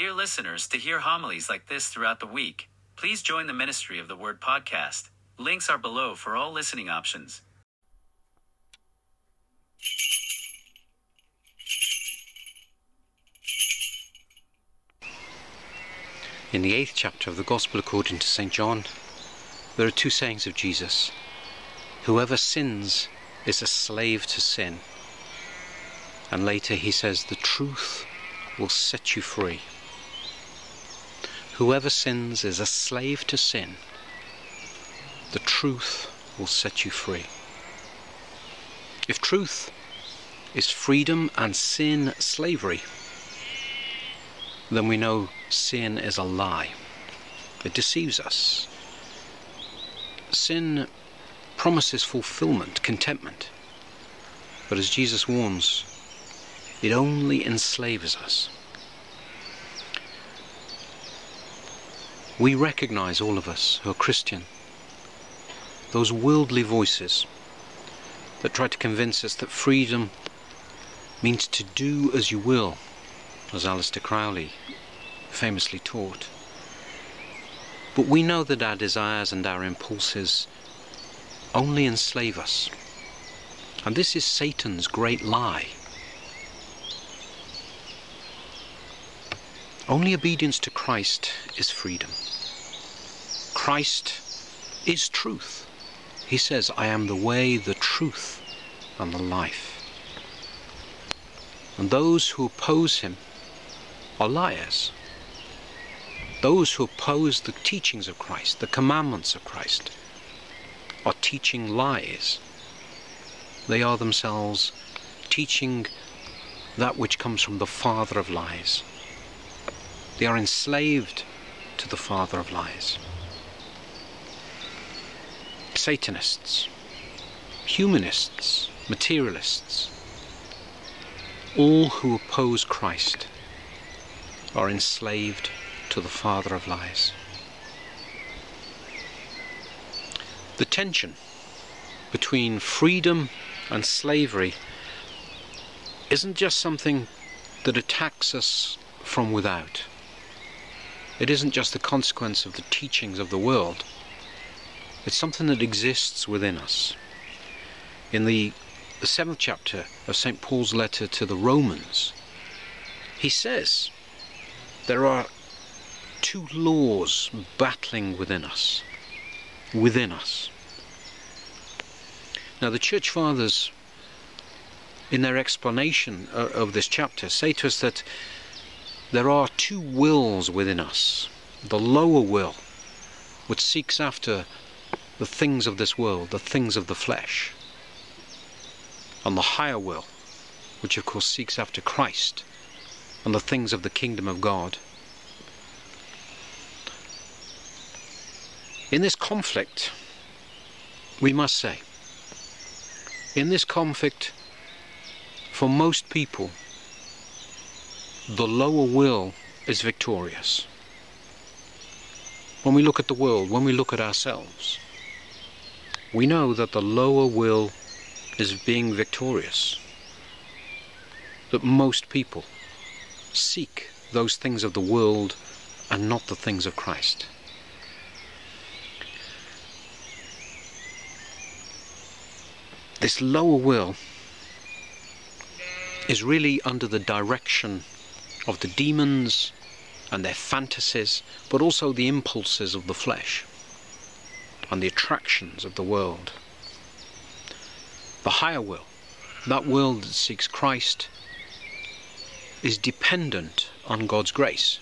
Dear listeners, to hear homilies like this throughout the week, please join the Ministry of the Word podcast. Links are below for all listening options. In the eighth chapter of the Gospel according to St. John, there are two sayings of Jesus Whoever sins is a slave to sin. And later he says, The truth will set you free. Whoever sins is a slave to sin. The truth will set you free. If truth is freedom and sin slavery, then we know sin is a lie. It deceives us. Sin promises fulfillment, contentment. But as Jesus warns, it only enslaves us. We recognize, all of us who are Christian, those worldly voices that try to convince us that freedom means to do as you will as Aleister Crowley famously taught. But we know that our desires and our impulses only enslave us. And this is Satan's great lie. Only obedience to Christ is freedom. Christ is truth. He says, I am the way, the truth, and the life. And those who oppose him are liars. Those who oppose the teachings of Christ, the commandments of Christ, are teaching lies. They are themselves teaching that which comes from the father of lies. They are enslaved to the father of lies. Satanists, humanists, materialists, all who oppose Christ are enslaved to the father of lies. The tension between freedom and slavery isn't just something that attacks us from without. It isn't just the consequence of the teachings of the world. It's something that exists within us. In the, the seventh chapter of St. Paul's letter to the Romans, he says there are two laws battling within us. Within us. Now, the Church Fathers, in their explanation of this chapter, say to us that there are two wills within us. The lower will, which seeks after the things of this world, the things of the flesh, and the higher will, which of course seeks after Christ and the things of the kingdom of God. In this conflict, we must say, in this conflict, for most people, the lower will is victorious. When we look at the world, when we look at ourselves, we know that the lower will is being victorious. That most people seek those things of the world and not the things of Christ. This lower will is really under the direction of the demons and their fantasies, but also the impulses of the flesh and the attractions of the world. The higher will, that will that seeks Christ, is dependent on God's grace.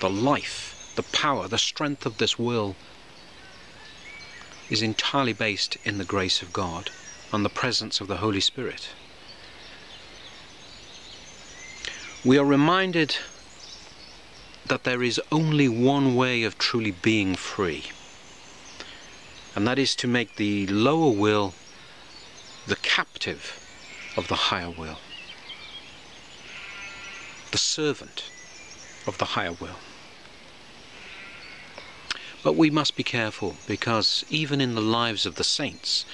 The life, the power, the strength of this will is entirely based in the grace of God and the presence of the Holy Spirit. We are reminded that there is only one way of truly being free, and that is to make the lower will the captive of the higher will the servant of the higher will. But we must be careful because even in the lives of the saints,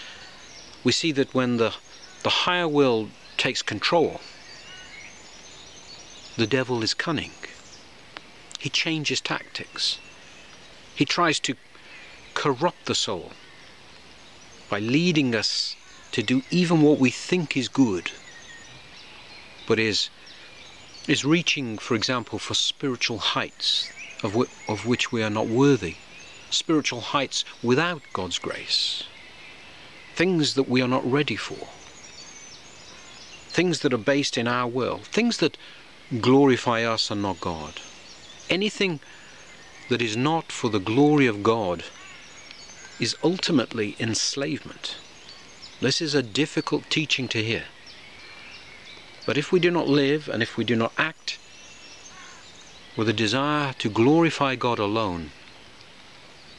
we see that when the, the higher will takes control, the devil is cunning. He changes tactics. He tries to corrupt the soul by leading us to do even what we think is good, but is is reaching, for example, for spiritual heights of, w- of which we are not worthy, spiritual heights without God's grace, things that we are not ready for, things that are based in our will, things that glorify us and not God. Anything that is not for the glory of God is ultimately enslavement. This is a difficult teaching to hear. But if we do not live and if we do not act with a desire to glorify God alone,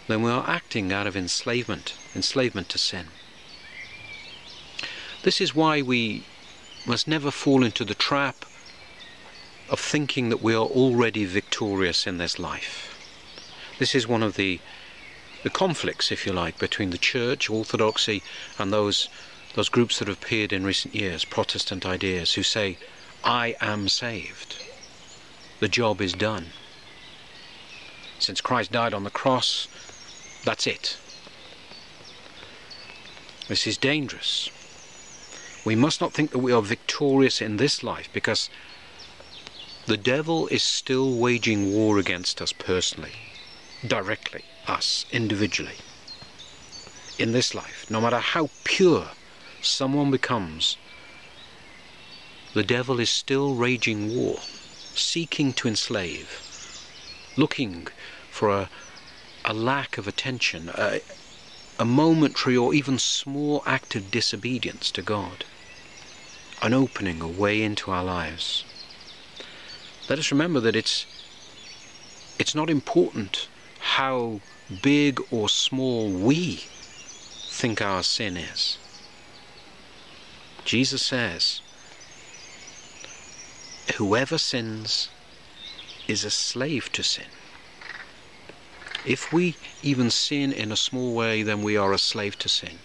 then we are acting out of enslavement, enslavement to sin. This is why we must never fall into the trap of thinking that we are already victorious in this life. This is one of the the conflicts, if you like, between the church, orthodoxy, and those those groups that have appeared in recent years, Protestant ideas, who say, I am saved. The job is done. Since Christ died on the cross, that's it. This is dangerous. We must not think that we are victorious in this life because the devil is still waging war against us personally, directly, us, individually. In this life, no matter how pure someone becomes, the devil is still raging war, seeking to enslave, looking for a, a lack of attention, a, a momentary or even small act of disobedience to God, an opening, a way into our lives. Let us remember that it's it's not important how big or small we think our sin is. Jesus says, Whoever sins is a slave to sin. If we even sin in a small way, then we are a slave to sin.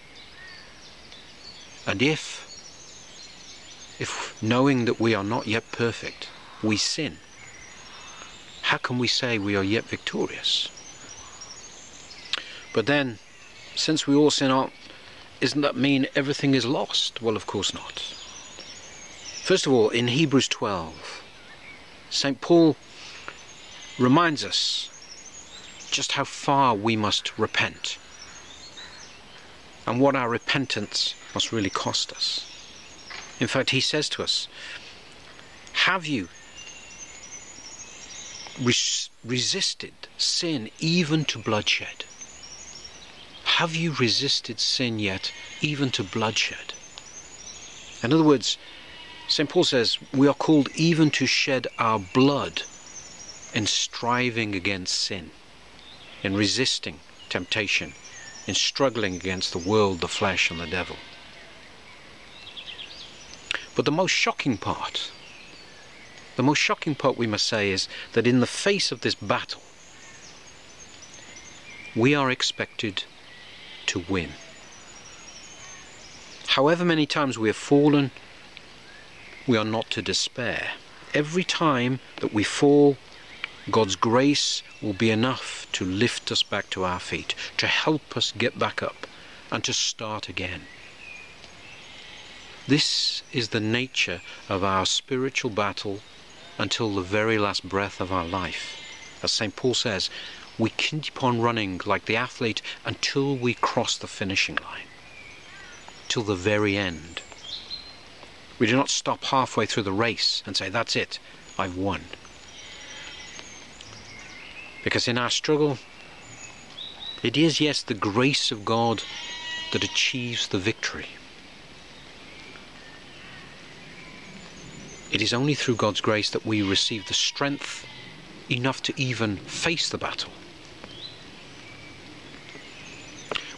And if, if knowing that we are not yet perfect, we sin, how can we say we are yet victorious? But then, since we all sin, doesn't that mean everything is lost? Well, of course not. First of all, in Hebrews 12, St. Paul reminds us just how far we must repent and what our repentance must really cost us. In fact, he says to us, Have you res- resisted sin even to bloodshed? Have you resisted sin yet, even to bloodshed? In other words, St. Paul says we are called even to shed our blood in striving against sin, in resisting temptation, in struggling against the world, the flesh, and the devil. But the most shocking part, the most shocking part we must say is that in the face of this battle, we are expected to win. However many times we have fallen, we are not to despair. Every time that we fall, God's grace will be enough to lift us back to our feet, to help us get back up, and to start again. This is the nature of our spiritual battle until the very last breath of our life. As St. Paul says, we keep on running like the athlete until we cross the finishing line, till the very end. We do not stop halfway through the race and say, That's it, I've won. Because in our struggle, it is, yes, the grace of God that achieves the victory. It is only through God's grace that we receive the strength enough to even face the battle.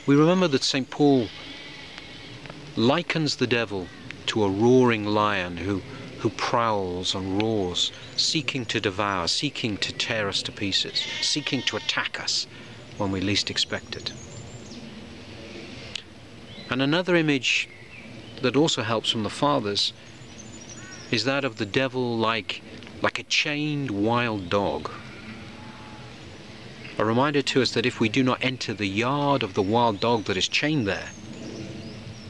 We remember that St. Paul likens the devil to a roaring lion who, who prowls and roars, seeking to devour, seeking to tear us to pieces, seeking to attack us when we least expect it. And another image that also helps from the fathers is that of the devil like, like a chained wild dog A reminder to us that if we do not enter the yard of the wild dog that is chained there,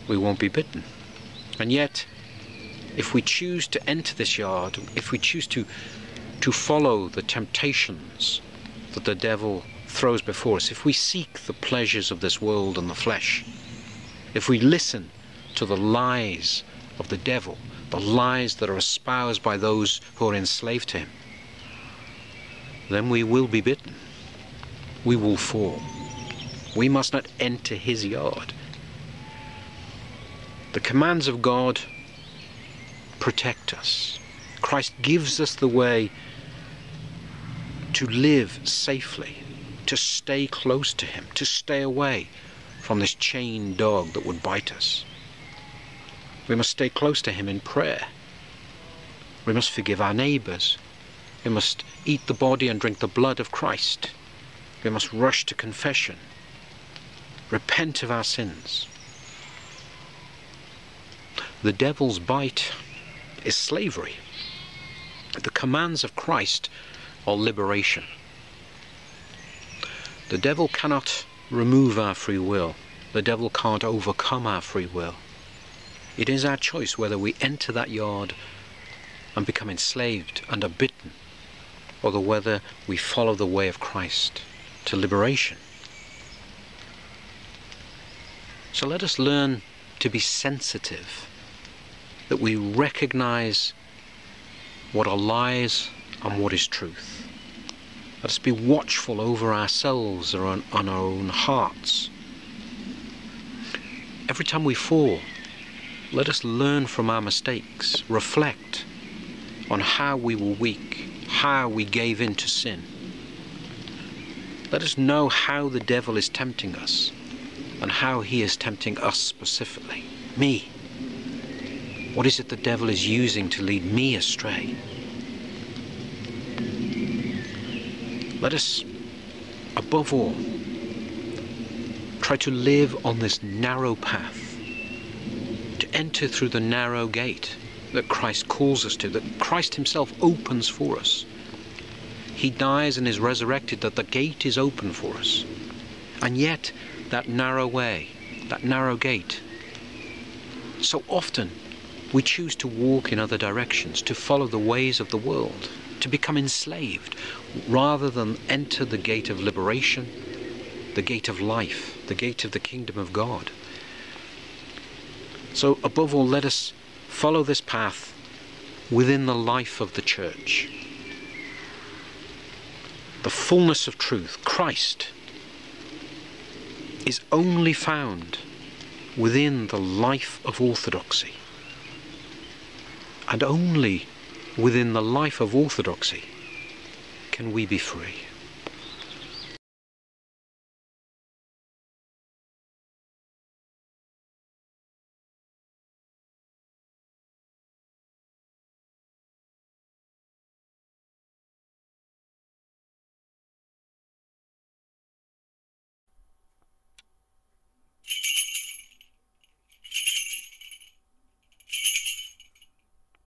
we won't be bitten. And yet, if we choose to enter this yard, if we choose to, to follow the temptations that the devil throws before us, if we seek the pleasures of this world and the flesh, if we listen to the lies of the devil, the lies that are espoused by those who are enslaved to him, then we will be bitten. We will fall. We must not enter his yard. The commands of God protect us. Christ gives us the way to live safely, to stay close to him, to stay away from this chained dog that would bite us. We must stay close to him in prayer. We must forgive our neighbours. We must eat the body and drink the blood of Christ. We must rush to confession. Repent of our sins. The devil's bite is slavery. The commands of Christ are liberation. The devil cannot remove our free will. The devil can't overcome our free will. It is our choice whether we enter that yard and become enslaved and are bitten, or whether we follow the way of Christ to liberation. So let us learn to be sensitive, that we recognize what are lies and what is truth. Let us be watchful over ourselves on, on our own hearts. Every time we fall, let us learn from our mistakes, reflect on how we were weak, how we gave in to sin. Let us know how the devil is tempting us and how he is tempting us specifically. Me. What is it the devil is using to lead me astray? Let us, above all, try to live on this narrow path, enter through the narrow gate that Christ calls us to, that Christ Himself opens for us. He dies and is resurrected, that the gate is open for us. And yet, that narrow way, that narrow gate, so often we choose to walk in other directions, to follow the ways of the world, to become enslaved, rather than enter the gate of liberation, the gate of life, the gate of the kingdom of God. So, above all, let us follow this path within the life of the church. The fullness of truth, Christ, is only found within the life of orthodoxy. And only within the life of orthodoxy can we be free.